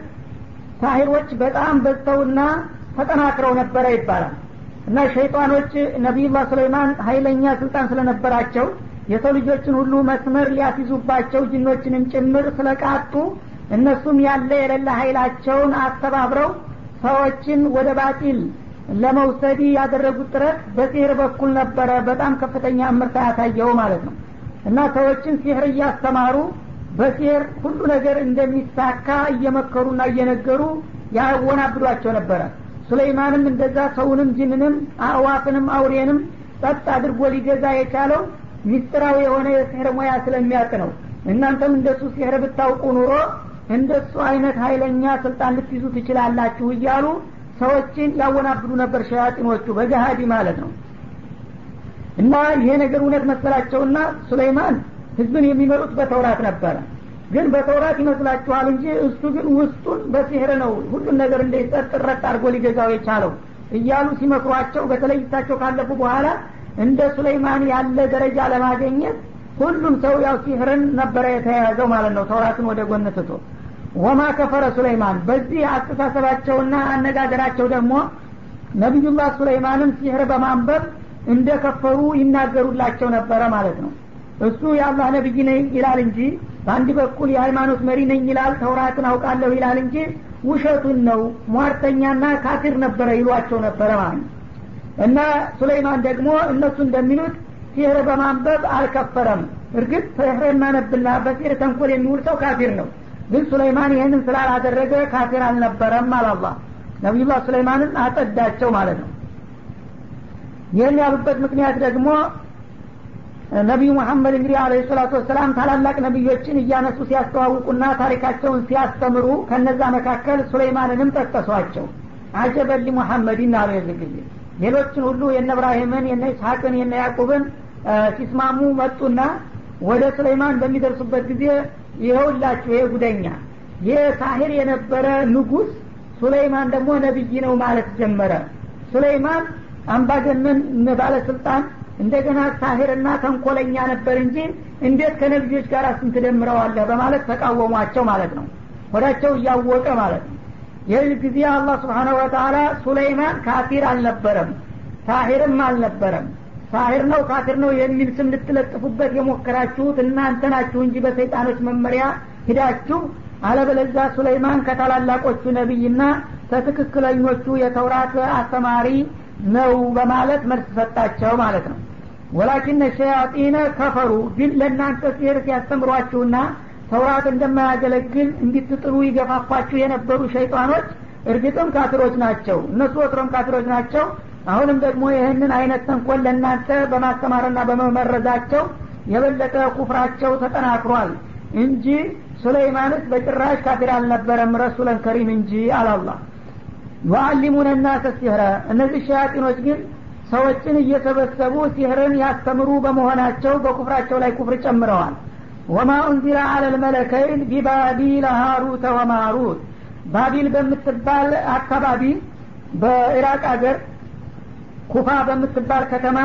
ሳሂሮች በጣም በዝተውና ተጠናክረው ነበረ ይባላል። እና ሸይጣኖች ነቢዩላህ ሱለይማን ሀይለኛ ስልጣን ስለነበራቸው የሰው ልጆችን ሁሉ መስመር ሊያስይዙባቸው ጅኖችንም ጭምር ስለቃጡ እነሱም ያለ የሌለ ኃይላቸውን አስተባብረው ሰዎችን ወደ ባጢል ለመውሰድ ያደረጉት ጥረት በሲህር በኩል ነበረ። በጣም ከፍተኛ እምርታ ያሳየው ማለት ነው። እና ሰዎችን ሲህር እያስተማሩ በሲህር ሁሉ ነገር እንደሚሳካ እየመከሩና እየነገሩ ያወናብዷቸው ነበረ። ሱለይማንም እንደዛ ሰውንም ጅንንም አእዋፍንም አውሬንም ጸጥ አድርጎ ሊገዛ የቻለው ሚስጥራዊ የሆነ የሲህር ሙያ ስለሚያውቅ ነው። እናንተም እንደሱ ሲህር ብታውቁ ኑሮ እንደሱ አይነት ሀይለኛ ስልጣን ልትይዙ ትችላላችሁ እያሉ ሰዎችን ያወናብዱ ነበር ሸያጢኖቹ በገሃዲ ማለት ነው። እና ይሄ ነገር እውነት መሰላቸውና ሱለይማን ህዝብን የሚመሩት በተውራት ነበረ። ግን በተውራት ይመስላችኋል እንጂ እሱ ግን ውስጡን በሲህር ነው ሁሉን ነገር እንደጸጥ ረጥ አድርጎ ሊገዛው የቻለው እያሉ ሲመክሯቸው በተለይ እሳቸው ካለፉ በኋላ እንደ ሱለይማን ያለ ደረጃ ለማገኘት ሁሉም ሰው ያው ሲህርን ነበረ የተያያዘው ማለት ነው። ተውራትን ወደ ጎን ትቶ ወማ ከፈረ ሱለይማን። በዚህ አስተሳሰባቸውና አነጋገራቸው ደግሞ ነቢዩላህ ሱለይማንም ሲህር በማንበብ እንደ ከፈሩ ይናገሩላቸው ነበረ ማለት ነው። እሱ የአላህ ነቢይ ነኝ ይላል እንጂ በአንድ በኩል የሃይማኖት መሪ ነኝ ይላል ተውራትን አውቃለሁ ይላል እንጂ ውሸቱን ነው ሟርተኛና ካፊር ነበረ ይሏቸው ነበረ ማለት ነው እና ሱለይማን ደግሞ እነሱ እንደሚሉት ሲህር በማንበብ አልከፈረም። እርግጥ ሲህር የማነብና በሲህር ተንኮል የሚውል ሰው ካፊር ነው። ግን ሱለይማን ይህንን ስላላደረገ ካፊር አልነበረም አላላ ነቢዩላህ ሱለይማንን አጸዳቸው ማለት ነው። ይህን ያሉበት ምክንያት ደግሞ ነቢዩ መሐመድ እንግዲህ አለ ሰላቱ ወሰላም ታላላቅ ነቢዮችን እያነሱ ሲያስተዋውቁና ታሪካቸውን ሲያስተምሩ ከነዛ መካከል ሱለይማንንም ጠቀሷቸው። አጀበሊ ሙሐመድን የዚህ ጊዜ ሌሎችን ሁሉ የነ እብራሂምን የነ ኢስሐቅን የነ ያዕቁብን ሲስማሙ መጡና ወደ ሱለይማን በሚደርሱበት ጊዜ ይኸውላችሁ ይሄ ጉደኛ ሳሂር የነበረ ንጉስ ሱለይማን ደግሞ ነቢይ ነው ማለት ጀመረ። ሱለይማን አምባገነን ባለስልጣን እንደገና ሳሂርና ተንኮለኛ ነበር እንጂ እንዴት ከነቢዮች ጋር ስንት ደምረዋለህ በማለት ተቃወሟቸው ማለት ነው። ወዳቸው እያወቀ ማለት ነው ይህ ጊዜ አላህ ስብሓነሁ ወተላ ሱለይማን ካፊር አልነበረም ሳሂርም አልነበረም። ሳሂር ነው ካፊር ነው የሚል ስም ልትለጥፉበት የሞከራችሁት እናንተ ናችሁ እንጂ በሰይጣኖች መመሪያ ሂዳችሁ አለበለዛ ሱለይማን ከታላላቆቹ ነቢይና ከትክክለኞቹ የተውራት አስተማሪ ነው በማለት መልስ ሰጣቸው ማለት ነው። ወላኪን ሸያጢነ ከፈሩ ግን ለእናንተ ሲህር ሲያስተምሯችሁና ተውራት እንደማያገለግል እንዲትጥሉ ይገፋፋችሁ የነበሩ ሸይጣኖች እርግጥም ካፊሮች ናቸው። እነሱ ወትሮም ካፊሮች ናቸው። አሁንም ደግሞ ይህንን አይነት ተንኮል ለእናንተ በማስተማርና በመመረዛቸው የበለጠ ኩፍራቸው ተጠናክሯል እንጂ ሱለይማንስ በጭራሽ ካፊር አልነበረም ረሱለን ከሪም እንጂ አላላ ዩአሊሙነ ናሰ ሲህረ። እነዚህ ሸያጢኖች ግን ሰዎችን እየሰበሰቡ ሲህርን ያስተምሩ በመሆናቸው በኩፍራቸው ላይ ኩፍር ጨምረዋል ወማ ኡንዚለ አለ ልመለከይን ቢባቢል ሃሩተ ወማሩት። ባቢል በምትባል አካባቢ በኢራቅ አገር ኩፋ በምትባል ከተማ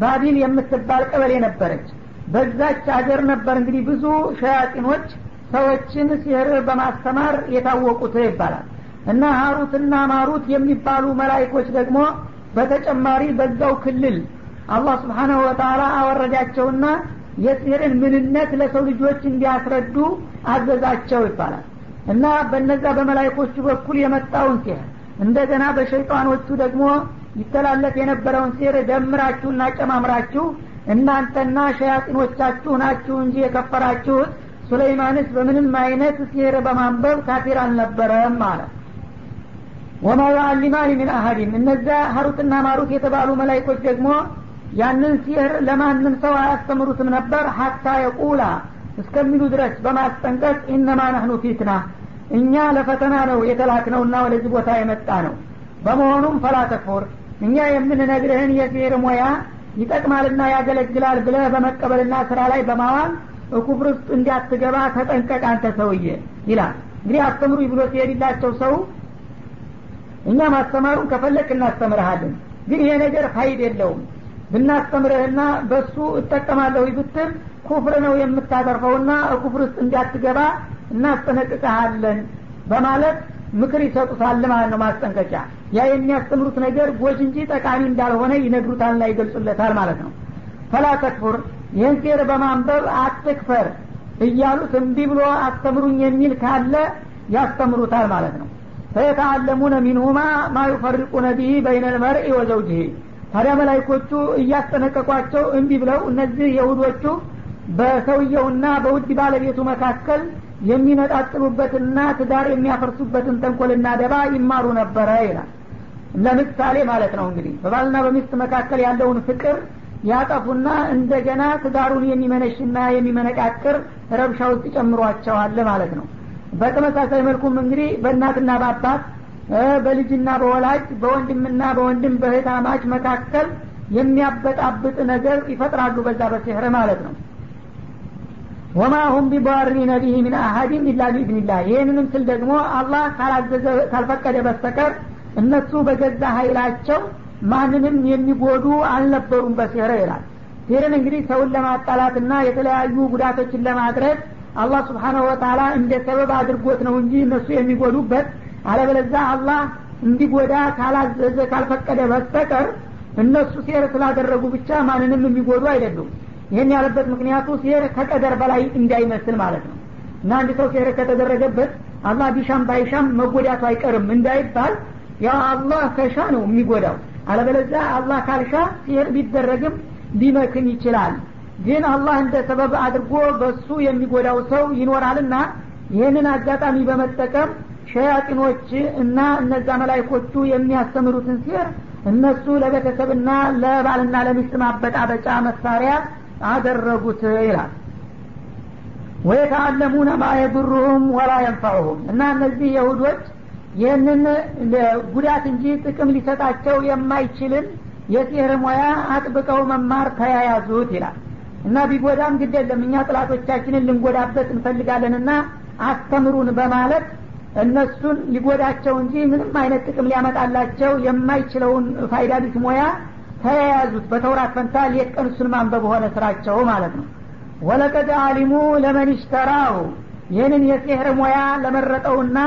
ባቢል የምትባል ቀበሌ ነበረች። በዛች አገር ነበር እንግዲህ ብዙ ሸያጢኖች ሰዎችን ሲህር በማስተማር የታወቁት ይባላል። እና ሀሩትና ማሩት የሚባሉ መላይኮች ደግሞ በተጨማሪ በዛው ክልል አላህ ስብሓናሁ ወተላ አወረዳቸውና የሲህርን ምንነት ለሰው ልጆች እንዲያስረዱ አዘዛቸው ይባላል። እና በነዛ በመላይኮቹ በኩል የመጣውን ሲህር እንደገና በሸይጣኖቹ ደግሞ ይተላለፍ የነበረውን ሲህር ደምራችሁና ጨማምራችሁ እናንተና ሸያጢኖቻችሁ ናችሁ እንጂ የከፈራችሁት ሱለይማንስ በምንም አይነት ሲህር በማንበብ ካፊር አልነበረም ማለት ወማ ዩአሊማኒ ምን አሀዲን እነዚያ ሀሩትና ማሩት የተባሉ መላይኮች ደግሞ ያንን ሲህር ለማንም ሰው አያስተምሩትም ነበር። ሀታ የቁላ እስከሚሉ ድረስ በማስጠንቀቅ ኢነማ ናህኑ ፊትና እኛ ለፈተና ነው የተላክነውና ወደዚህ ቦታ የመጣ ነው። በመሆኑም ፈላ ተክፉር እኛ የምንነግርህን የሲህር ሙያ ይጠቅማልና ያገለግላል ብለህ በመቀበልና ስራ ላይ በማዋል ኩፍር ውስጥ እንዲያትገባ ተጠንቀቅ አንተ ሰውዬ ይላል። እንግዲህ አስተምሩ ብሎ ሲሄድላቸው ሰው እኛ ማስተማሩን ከፈለክ እናስተምርሃለን ግን ይሄ ነገር ፋይዳ የለውም ብናስተምርህና በሱ እጠቀማለሁ ብትል ኩፍር ነው የምታተርፈውና ኩፍር ውስጥ እንዲያትገባ እናስጠነቅቀሃለን በማለት ምክር ይሰጡታል ማለት ነው ማስጠንቀቂያ። ያ የሚያስተምሩት ነገር ጎጅ እንጂ ጠቃሚ እንዳልሆነ ይነግሩታልና ይገልጹለታል ማለት ነው። ፈላ ተክፉር ይህን ሴር በማንበብ አትክፈር እያሉት እምቢ ብሎ አስተምሩኝ የሚል ካለ ያስተምሩታል ማለት ነው። ፈየተአለሙነ ሚንሁማ ማ ዩፈሪቁነ ቢሂ በይነ ልመርኢ ወዘውጅህ ታዲያ መላይኮቹ እያስጠነቀቋቸው እምቢ ብለው እነዚህ የሁዶቹ በሰውየውና በውድ ባለቤቱ መካከል የሚነጣጥሉበትና ትዳር የሚያፈርሱበትን ተንኮልና ደባ ይማሩ ነበረ ይላል። ለምሳሌ ማለት ነው እንግዲህ በባልና በሚስት መካከል ያለውን ፍቅር ያጠፉና እንደገና ትዳሩን የሚመነሽና የሚመነቃቅር ረብሻ ውስጥ ይጨምሯቸዋል ማለት ነው። በተመሳሳይ መልኩም እንግዲህ በእናትና በአባት በልጅና በወላጅ በወንድምና በወንድም በህታማች መካከል የሚያበጣብጥ ነገር ይፈጥራሉ በዛ በሲሕር ማለት ነው። ወማ ሁም ቢባሪነ ቢህ ምን አሀድን ኢላ ቢኢዝኒላህ። ይህንንም ስል ደግሞ አላህ ካላዘዘ ካልፈቀደ በስተቀር እነሱ በገዛ ኃይላቸው ማንንም የሚጎዱ አልነበሩም በሲሕር ይላል። ሲሕርን እንግዲህ ሰውን ለማጣላትና የተለያዩ ጉዳቶችን ለማድረስ አላህ سبحانه وتعالى እንደ ሰበብ አድርጎት ነው እንጂ እነሱ የሚጎዱበት አለበለዛ አላህ እንዲጎዳ ካላዘዘ ካልፈቀደ በስተቀር እነሱ ሲሕር ስላደረጉ ብቻ ማንንም የሚጎዱ አይደሉም። ይህን ያለበት ምክንያቱ ሲሕር ከቀደር በላይ እንዳይመስል ማለት ነው። እና አንድ ሰው ሴር ከተደረገበት አላህ ቢሻም ባይሻም መጎዳቱ አይቀርም እንዳይባል ያው አላህ ከሻ ነው የሚጎዳው። አለበለዚያ አላህ ካልሻ ሴር ቢደረግም ሊመክን ይችላል። ግን አላህ እንደ ሰበብ አድርጎ በሱ የሚጎዳው ሰው ይኖራልና ይህንን አጋጣሚ በመጠቀም ሸያጢኖች እና እነዛ መላይኮቹ የሚያስተምሩትን ሲር እነሱ ለቤተሰብና ለባልና ለሚስት ማበጣበጫ መሳሪያ አደረጉት ይላል። ወየተአለሙነ ማ የዱሩሁም ወላ የንፈዑሁም እና እነዚህ የሁዶች ይህንን ጉዳት እንጂ ጥቅም ሊሰጣቸው የማይችልን የሲህር ሙያ አጥብቀው መማር ተያያዙት ይላል። እና ቢጎዳም ግድ የለም እኛ ጥላቶቻችንን ልንጎዳበት እንፈልጋለንና አስተምሩን በማለት እነሱን ሊጎዳቸው እንጂ ምንም አይነት ጥቅም ሊያመጣላቸው የማይችለውን ፋይዳ ቢስ ሙያ ተያያዙት። በተውራት ፈንታ ሌት ቀን እሱን ማንበብ ሆነ ስራቸው ማለት ነው። ወለቀድ አሊሙ ለመን ሽተራሁ ይህንን የሲህር ሙያ ለመረጠውና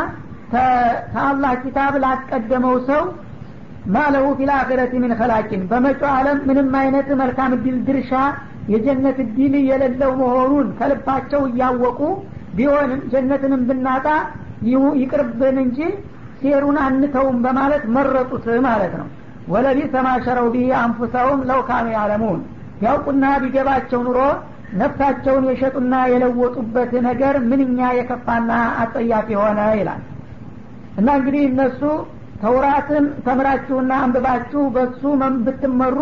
ከአላህ ኪታብ ላስቀደመው ሰው ማለሁ ፊልአክረት ምን ከላቂን በመጪው ዓለም ምንም አይነት መልካም እድል ድርሻ የጀነት እድል የሌለው መሆኑን ከልባቸው እያወቁ ቢሆንም ጀነትንም ብናጣ ይቅርብን እንጂ ሴሩን አንተውም በማለት መረጡት ማለት ነው። ወለቢሰ ማሸረው ቢህ አንፉሰውም ለው ያለሙን ያውቁና ቢገባቸው ኑሮ ነፍሳቸውን የሸጡና የለወጡበት ነገር ምንኛ የከፋና አጸያፊ ሆነ ይላል። እና እንግዲህ እነሱ ተውራትን ተምራችሁና አንብባችሁ በሱ ብትመሩ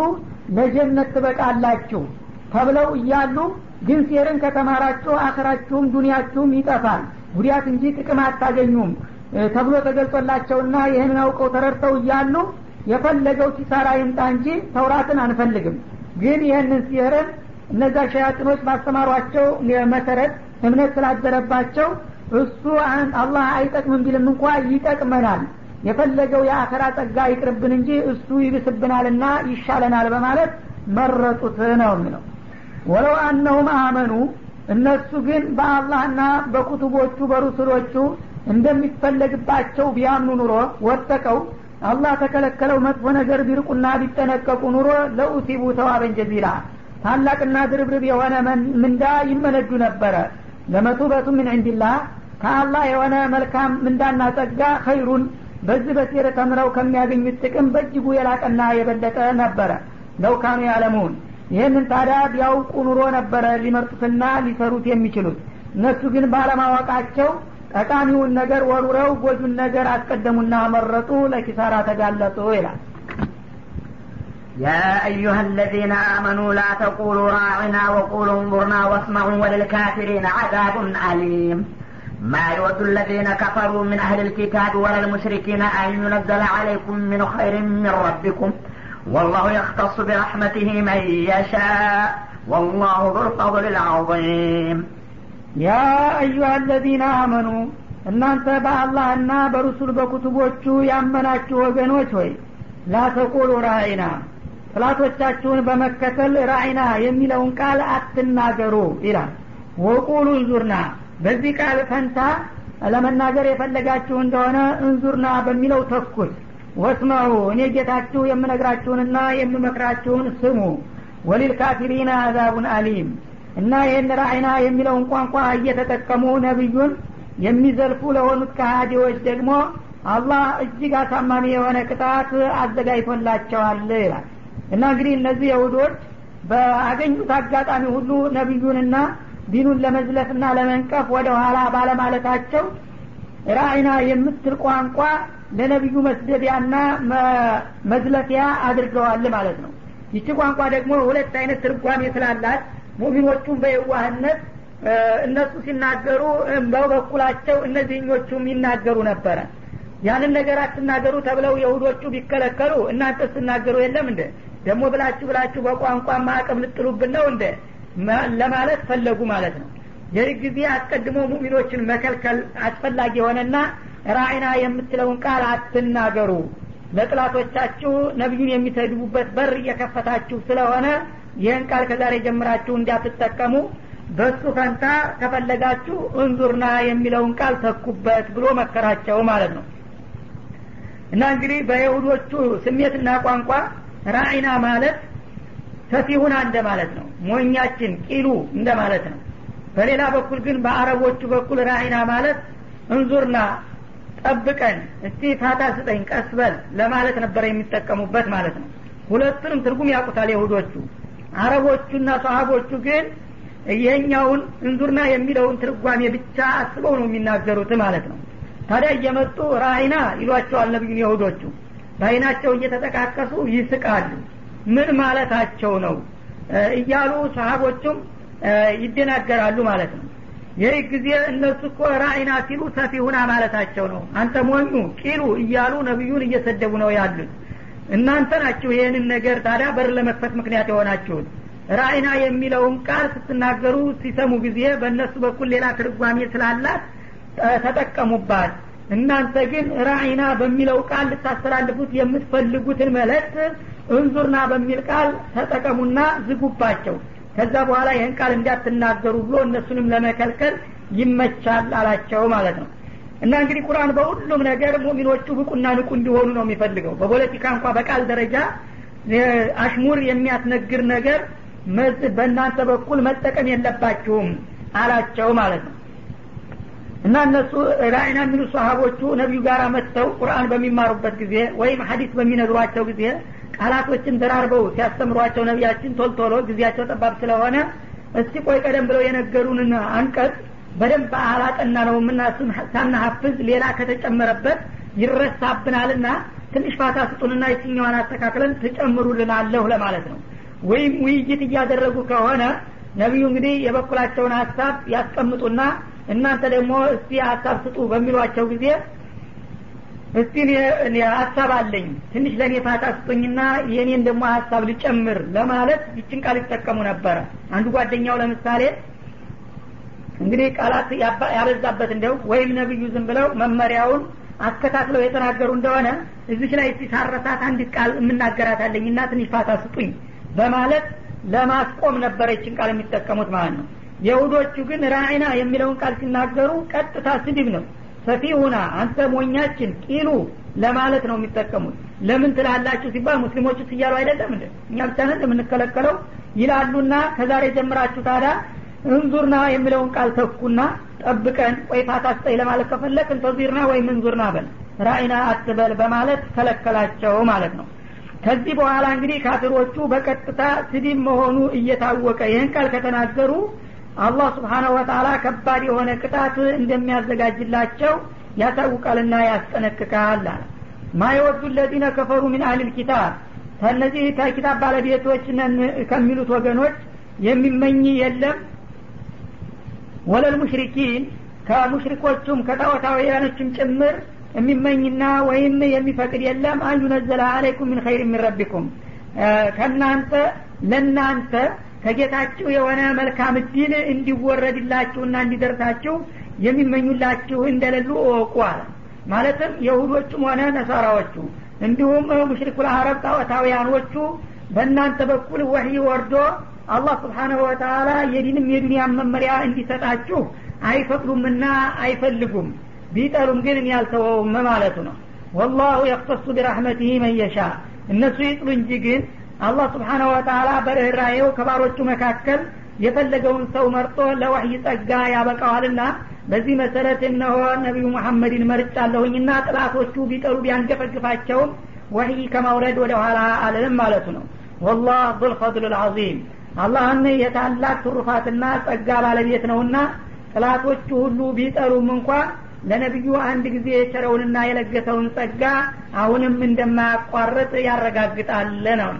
ለጀነት ትበቃላችሁ ተብለው እያሉ ግን ሴርን ከተማራችሁ አኸራችሁም ዱንያችሁም ይጠፋል ጉዳት እንጂ ጥቅም አታገኙም ተብሎ ተገልጾላቸውና ይህንን አውቀው ተረድተው እያሉ የፈለገው ኪሳራ ይምጣ እንጂ ተውራትን አንፈልግም። ግን ይህንን ሲህርን እነዛ ሸያጥኖች ባስተማሯቸው መሰረት እምነት ስላደረባቸው እሱ አላህ አይጠቅምም ቢልም እንኳ ይጠቅመናል። የፈለገው የአኸራ ጸጋ ይቅርብን እንጂ እሱ ይብስብናልና ይሻለናል በማለት መረጡት ነው የሚለው። ወለው አነሁም አመኑ እነሱ ግን በአላህና በኩቱቦቹ በሩስሎቹ እንደሚፈለግባቸው ቢያምኑ ኑሮ ወጠቀው አላህ ተከለከለው መጥፎ ነገር ቢርቁና ቢጠነቀቁ ኑሮ ለኡሲቡ ተዋበን ጀዚላ። ታላቅና ድርብርብ የሆነ ምንዳ ይመነዱ ነበረ። ለመቱበቱ ምን ዕንድላህ ከአላህ የሆነ መልካም ምንዳና ጸጋ ኸይሩን በዚህ በሴር ተምረው ከሚያገኙት ጥቅም በእጅጉ የላቀና የበለጠ ነበረ። ለውካኑ ያለሙን ይህንን ታዲያ ቢያውቁ ኑሮ ነበረ ሊመርጡትና ሊሰሩት የሚችሉት እነሱ ግን ባለማወቃቸው ጠቃሚውን ነገር ወሩረው ጎጁን ነገር አስቀደሙና መረጡ ለኪሳራ ተጋለጡ ይላል يا أيها الذين آمنوا لا تقولوا راعنا وقولوا انظرنا واسمعوا وللكافرين عذاب أليم ما يود الذين كفروا من أهل الكتاب ولا المشركين أن ينزل عليكم من خير من ربكم والله يختص برحمته من يشاء والله ذو الفضل العظيم ያ አዩሃ አለዚነ አመኑ እናንተ በአላህና በሩሱል በኩቱቦቹ ያመናችሁ ወገኖች ሆይ ላተቁሉ ራእይና ጥላቶቻችሁን በመከተል ራእይና የሚለውን ቃል አትናገሩ ይላል ወቁሉ እንዙርና በዚህ ቃል ፈንታ ለመናገር የፈለጋችሁ እንደሆነ እንዙርና በሚለው ተኩት ወስመዑ እኔ ጌታችሁ የምነግራችሁንና የምመክራችሁን ስሙ። ወሊልካፊሪና አዛቡን አሊም። እና ይህን ራእይና የሚለውን ቋንቋ እየተጠቀሙ ነቢዩን የሚዘልፉ ለሆኑት ከሃዲዎች ደግሞ አላህ እጅግ አሳማሚ የሆነ ቅጣት አዘጋጅቶላቸዋል ይላል። እና እንግዲህ እነዚህ የሁዶች በአገኙት አጋጣሚ ሁሉ ነቢዩንና ዲኑን ለመዝለፍና ለመንቀፍ ወደ ኋላ ባለማለታቸው ራእይና የምትል ቋንቋ ለነቢዩ መስደቢያና መዝለፊያ አድርገዋል ማለት ነው። ይቺ ቋንቋ ደግሞ ሁለት አይነት ትርጓሜ ስላላት ሙሚኖቹም በየዋህነት እነሱ ሲናገሩ በበኩላቸው እነዚህኞቹም ይናገሩ ነበረ። ያንን ነገር አትናገሩ ተብለው የሁዶቹ ቢከለከሉ እናንተ ስትናገሩ የለም እንደ ደግሞ ብላችሁ ብላችሁ በቋንቋ ማዕቀብ ልጥሉብን ነው እንደ ለማለት ፈለጉ ማለት ነው ይህ ጊዜ አስቀድሞ ሙሚኖችን መከልከል አስፈላጊ የሆነና ራእይና የምትለውን ቃል አትናገሩ። ለጥላቶቻችሁ ነቢዩን የሚሰድቡበት በር እየከፈታችሁ ስለሆነ ይህን ቃል ከዛሬ ጀምራችሁ እንዳትጠቀሙ። በሱ ፈንታ ከፈለጋችሁ እንዙርና የሚለውን ቃል ተኩበት ብሎ መከራቸው ማለት ነው። እና እንግዲህ በይሁዶቹ ስሜትና ቋንቋ ራእይና ማለት ሰፊሁና እንደ ማለት ነው። ሞኛችን ቂሉ እንደ ማለት ነው በሌላ በኩል ግን በአረቦቹ በኩል ራእይና ማለት እንዙርና ጠብቀን እስቲ ፋታ ስጠኝ ቀስበል ለማለት ነበር የሚጠቀሙበት ማለት ነው። ሁለቱንም ትርጉም ያውቁታል የሁዶቹ አረቦቹና ሰሀቦቹ ግን ይሄኛውን እንዙርና የሚለውን ትርጓሜ ብቻ አስበው ነው የሚናገሩት ማለት ነው። ታዲያ እየመጡ ራይና ይሏቸዋል ነቢዩን የሁዶቹ በአይናቸው እየተጠቃቀሱ ይስቃሉ። ምን ማለታቸው ነው? እያሉ ሰሀቦቹም ይደናገራሉ ማለት ነው። ይህ ጊዜ እነሱ እኮ ራእይና ሲሉ ሰፊ ሁና ማለታቸው ነው። አንተ ሞኙ ቂሉ እያሉ ነቢዩን እየሰደቡ ነው ያሉት። እናንተ ናችሁ ይህንን ነገር ታዲያ በር ለመክፈት ምክንያት የሆናችሁት። ራእይና የሚለውን ቃል ስትናገሩ ሲሰሙ ጊዜ በእነሱ በኩል ሌላ ትርጓሜ ስላላት ተጠቀሙባት። እናንተ ግን ራእይና በሚለው ቃል ልታስተላልፉት የምትፈልጉትን መልእክት እንዙርና በሚል ቃል ተጠቀሙና ዝጉባቸው ከዛ በኋላ ይህን ቃል እንዳትናገሩ ብሎ እነሱንም ለመከልከል ይመቻል አላቸው ማለት ነው። እና እንግዲህ ቁርአን በሁሉም ነገር ሙሚኖቹ ብቁና ንቁ እንዲሆኑ ነው የሚፈልገው። በፖለቲካ እንኳ በቃል ደረጃ አሽሙር የሚያስነግር ነገር በእናንተ በኩል መጠቀም የለባችሁም አላቸው ማለት ነው እና እነሱ ራይና የሚሉ ሰሀቦቹ ነቢዩ ጋር መጥተው ቁርአን በሚማሩበት ጊዜ ወይም ሀዲስ በሚነግሯቸው ጊዜ ቃላቶችን ደራርበው ሲያስተምሯቸው ነቢያችን ቶልቶሎ ጊዜያቸው ጠባብ ስለሆነ እስቲ ቆይ ቀደም ብለው የነገሩንን አንቀጽ በደንብ አላጠና ነው ምና ሳናሀፍዝ ሌላ ከተጨመረበት ይረሳብናልና ትንሽ ፋታ ስጡንና የትኛዋን አስተካክለን ትጨምሩልናለሁ ለማለት ነው። ወይም ውይይት እያደረጉ ከሆነ ነቢዩ እንግዲህ የበኩላቸውን ሀሳብ ያስቀምጡና እናንተ ደግሞ እስቲ ሀሳብ ስጡ በሚሏቸው ጊዜ እስቲ ሀሳብ አለኝ። ትንሽ ለእኔ ፋታ ስጡኝና የእኔን ደግሞ ሀሳብ ልጨምር ለማለት ይችን ቃል ይጠቀሙ ነበረ አንዱ ጓደኛው ለምሳሌ እንግዲህ ቃላት ያበዛበት እንደው ወይም ነብዩ ዝም ብለው መመሪያውን አስተካክለው የተናገሩ እንደሆነ እዚች ላይ እስቲ ሳረሳት አንዲት ቃል የምናገራታለኝ እና ትንሽ ፋታ ስጡኝ በማለት ለማስቆም ነበረ ይችን ቃል የሚጠቀሙት ማለት ነው የሁዶቹ ግን ራይና የሚለውን ቃል ሲናገሩ ቀጥታ ስድብ ነው። ሰፊሁና አንተ ሞኛችን ቂሉ ለማለት ነው የሚጠቀሙት። ለምን ትላላችሁ ሲባል ሙስሊሞቹ እያሉ አይደለም እንደ እኛ ብቻ ነን የምንከለከለው ይላሉና ከዛሬ ጀምራችሁ ታዳ እንዙርና የሚለውን ቃል ተኩና ጠብቀን ወይ ፋታ ስጠኝ ለማለት ከፈለክ እንተዚርና ወይም እንዙርና በል ራእይና አትበል በማለት ከለከላቸው ማለት ነው። ከዚህ በኋላ እንግዲህ ካፊሮቹ በቀጥታ ስድብ መሆኑ እየታወቀ ይህን ቃል ከተናገሩ አላህ ስብሓናሁ ወተላ ከባድ የሆነ ቅጣት እንደሚያዘጋጅላቸው ያሳውቃልና ያስጠነቅቃል አለ። ማ የወዱ ለዚነ ከፈሩ ሚን አህሊል ኪታብ ከእነዚህ ከኪታብ ባለቤቶች ከሚሉት ወገኖች የሚመኝ የለም። ወለል ሙሽሪኪን ከሙሽሪኮቹም ከጣዖታውያኖችም ጭምር የሚመኝና ወይም የሚፈቅድ የለም። ነዘለ አለይኩም ምን ኸይር የሚረቢኩም ከእናንተ ለእናንተ ከጌታችሁ የሆነ መልካም እድል እንዲወረድላችሁና እንዲደርሳችሁ የሚመኙላችሁ እንደሌሉ እወቁ አለ። ማለትም የሁዶቹም ሆነ ነሳራዎቹ እንዲሁም ሙሽሪኩል አረብ ጣዖታውያኖቹ በእናንተ በኩል ወህይ ወርዶ አላህ ስብሓናሁ ወተላ የዲንም የዱንያን መመሪያ እንዲሰጣችሁ አይፈቅዱምና አይፈልጉም። ቢጠሉም ግን እኔ ያልተወውም ማለቱ ነው። ወላሁ የክተሱ ቢራሕመቲህ መየሻ እነሱ ይጥሉ እንጂ ግን አላህ ስብሓናሁ ወተላ በርኅራሄው ከባሮቹ መካከል የፈለገውን ሰው መርጦ ለወህይ ጸጋ ያበቃዋልና በዚህ መሰረት እነሆ ነቢዩ ሙሐመድን መርጫለሁኝና ጥላቶቹ ቢጠሉ ቢያንገፈግፋቸውም ወህይ ከማውረድ ወደ ኋላ አልልም ማለቱ ነው። ወላህ ዙልፈضል ልዓዚም አላህን የታላቅ ትሩፋትና ጸጋ ባለቤት ነውና ጥላቶቹ ሁሉ ቢጠሉም እንኳ ለነቢዩ አንድ ጊዜ የቸረውንና የለገሰውን ጸጋ አሁንም እንደማያቋርጥ ያረጋግጣል ነው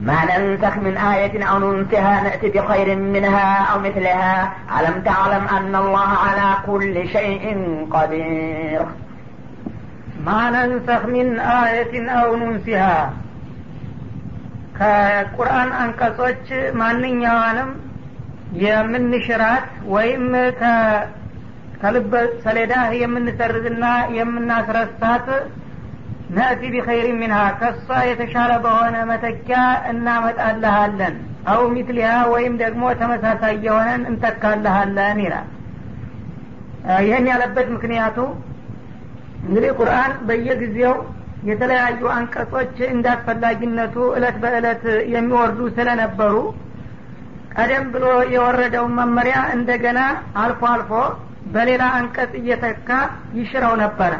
ما ننسخ من آية أو ننسها نأتي بخير منها أو مثلها ألم تعلم أن الله على كل شيء قدير ما ننسخ من آية أو ننسها ከቁርአን አንቀጾች ማንኛዋንም የምንሽራት ወይም ከልበ ሰሌዳ የምንሰርዝና የምናስረሳት ነእቲ ቢኸይር ሚንሃ ከሷ የተሻለ በሆነ መተኪያ እናመጣልሃለን። አው ሚትሊሃ ወይም ደግሞ ተመሳሳይ የሆነን እንተካልሃለን ይላል። ይህን ያለበት ምክንያቱ እንግዲህ ቁርአን በየጊዜው የተለያዩ አንቀጾች እንዳስፈላጊነቱ እለት በእለት የሚወርዱ ስለነበሩ ቀደም ብሎ የወረደውን መመሪያ እንደገና አልፎ አልፎ በሌላ አንቀጽ እየተካ ይሽረው ነበረ።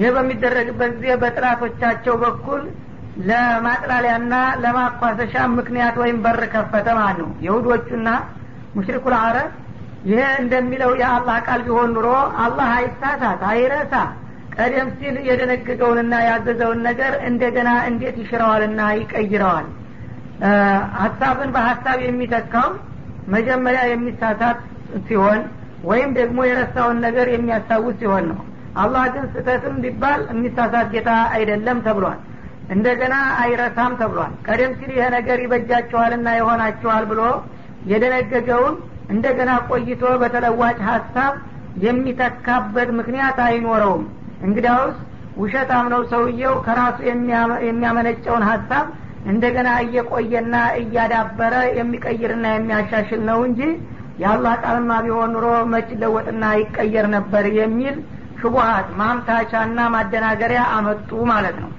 ይህ በሚደረግበት ጊዜ በጥላቶቻቸው በኩል ለማጥላሊያና ለማኳሰሻ ምክንያት ወይም በር ከፈተ ማለት ነው። የሁዶቹና ሙሽሪኩል አረብ ይሄ እንደሚለው የአላህ ቃል ቢሆን ኑሮ አላህ አይሳሳት አይረሳ። ቀደም ሲል የደነገገውንና ያዘዘውን ነገር እንደገና እንዴት ይሽረዋልና ይቀይረዋል? ሀሳብን በሀሳብ የሚተካው መጀመሪያ የሚሳሳት ሲሆን ወይም ደግሞ የረሳውን ነገር የሚያስታውስ ሲሆን ነው። አላህ ግን ስህተትም ቢባል የሚሳሳት ጌታ አይደለም ተብሏል። እንደገና አይረሳም ተብሏል። ቀደም ሲል ይሄ ነገር ይበጃችኋልና ይሆናችኋል ብሎ የደነገገውን እንደገና ቆይቶ በተለዋጭ ሀሳብ የሚተካበት ምክንያት አይኖረውም። እንግዲያውስ ውሸታም ነው ሰውየው ከራሱ የሚያመነጨውን ሀሳብ እንደገና እየቆየና እያዳበረ የሚቀይርና የሚያሻሽል ነው እንጂ የአላህ ቃልማ ቢሆን ኑሮ መች ለወጥና ይቀየር ነበር የሚል ሽቡሀት ማምታቻና ማደናገሪያ አመጡ ማለት ነው።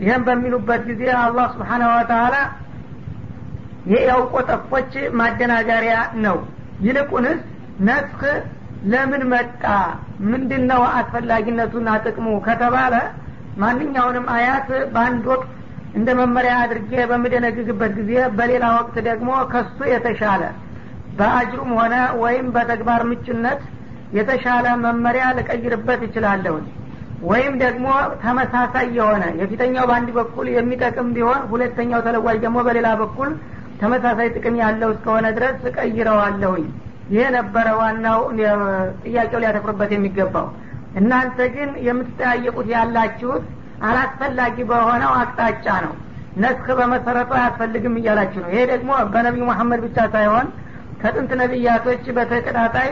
ይህም በሚሉበት ጊዜ አላህ ስብሓናሁ ወተላ የያውቆ ጠፎች ማደናገሪያ ነው። ይልቁንስ ነስክ ለምን መጣ? ምንድን ነው አስፈላጊነቱና ጥቅሙ ከተባለ ማንኛውንም አያት በአንድ ወቅት እንደ መመሪያ አድርጌ በምደነግግበት ጊዜ በሌላ ወቅት ደግሞ ከሱ የተሻለ በአጅሩም ሆነ ወይም በተግባር ምጭነት የተሻለ መመሪያ ልቀይርበት እችላለሁኝ። ወይም ደግሞ ተመሳሳይ የሆነ የፊተኛው በአንድ በኩል የሚጠቅም ቢሆን ሁለተኛው ተለዋጅ ደግሞ በሌላ በኩል ተመሳሳይ ጥቅም ያለው እስከሆነ ድረስ እቀይረዋለሁኝ። ይሄ ነበረ ዋናው ጥያቄው ሊያተኩርበት የሚገባው። እናንተ ግን የምትጠያየቁት ያላችሁት አላስፈላጊ በሆነው አቅጣጫ ነው። ነስክ በመሰረቱ አያስፈልግም እያላችሁ ነው። ይሄ ደግሞ በነቢዩ መሐመድ ብቻ ሳይሆን ከጥንት ነቢያቶች በተቀጣጣይ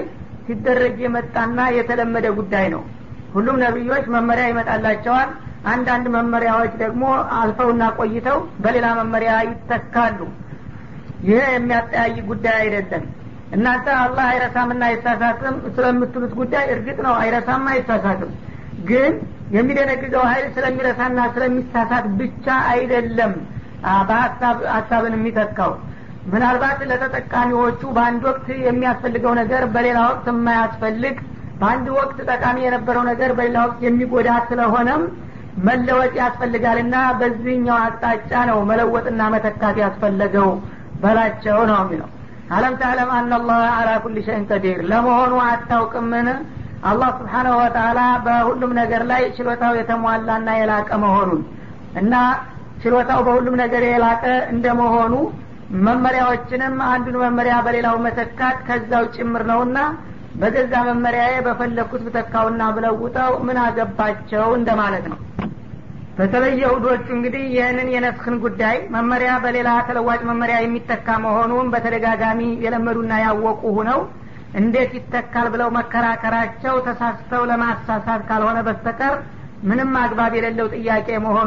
ሲደረግ የመጣና የተለመደ ጉዳይ ነው። ሁሉም ነቢዮች መመሪያ ይመጣላቸዋል። አንዳንድ መመሪያዎች ደግሞ አልፈውና ቆይተው በሌላ መመሪያ ይተካሉ። ይሄ የሚያጠያይ ጉዳይ አይደለም። እናንተ አላህ አይረሳምና አይሳሳትም። ስለምትሉት ጉዳይ እርግጥ ነው አይረሳም አይሳሳትም። ግን የሚደነግገው ሀይል ስለሚረሳና ስለሚሳሳት ብቻ አይደለም። ሀሳብን የሚተካው ምናልባት ለተጠቃሚዎቹ በአንድ ወቅት የሚያስፈልገው ነገር በሌላ ወቅት የማያስፈልግ በአንድ ወቅት ጠቃሚ የነበረው ነገር በሌላ ወቅት የሚጎዳ ስለሆነም መለወጥ ያስፈልጋልና በዚህኛው አቅጣጫ ነው መለወጥና መተካት ያስፈለገው በላቸው ነው የሚለው። አለም ተዕለም አናላህ አላ ኩል ሸይን ቀዲር። ለመሆኑ አታውቅምን? አላህ ስብሓናሁ ወተላ በሁሉም ነገር ላይ ችሎታው የተሟላና የላቀ መሆኑን እና ችሎታው በሁሉም ነገር የላቀ እንደመሆኑ መመሪያዎችንም አንዱን መመሪያ በሌላው መተካት ከዛው ጭምር ነውና በገዛ መመሪያዬ በፈለግኩት ብተካውና ብለውጠው ምን አገባቸው እንደማለት ነው። በተለይ የሁዶቹ እንግዲህ ይህንን የነስክን ጉዳይ መመሪያ በሌላ ተለዋጭ መመሪያ የሚተካ መሆኑን በተደጋጋሚ የለመዱና ያወቁ ሁነው እንዴት ይተካል ብለው መከራከራቸው ተሳስተው ለማሳሳት ካልሆነ በስተቀር ምንም አግባብ የሌለው ጥያቄ መሆኑ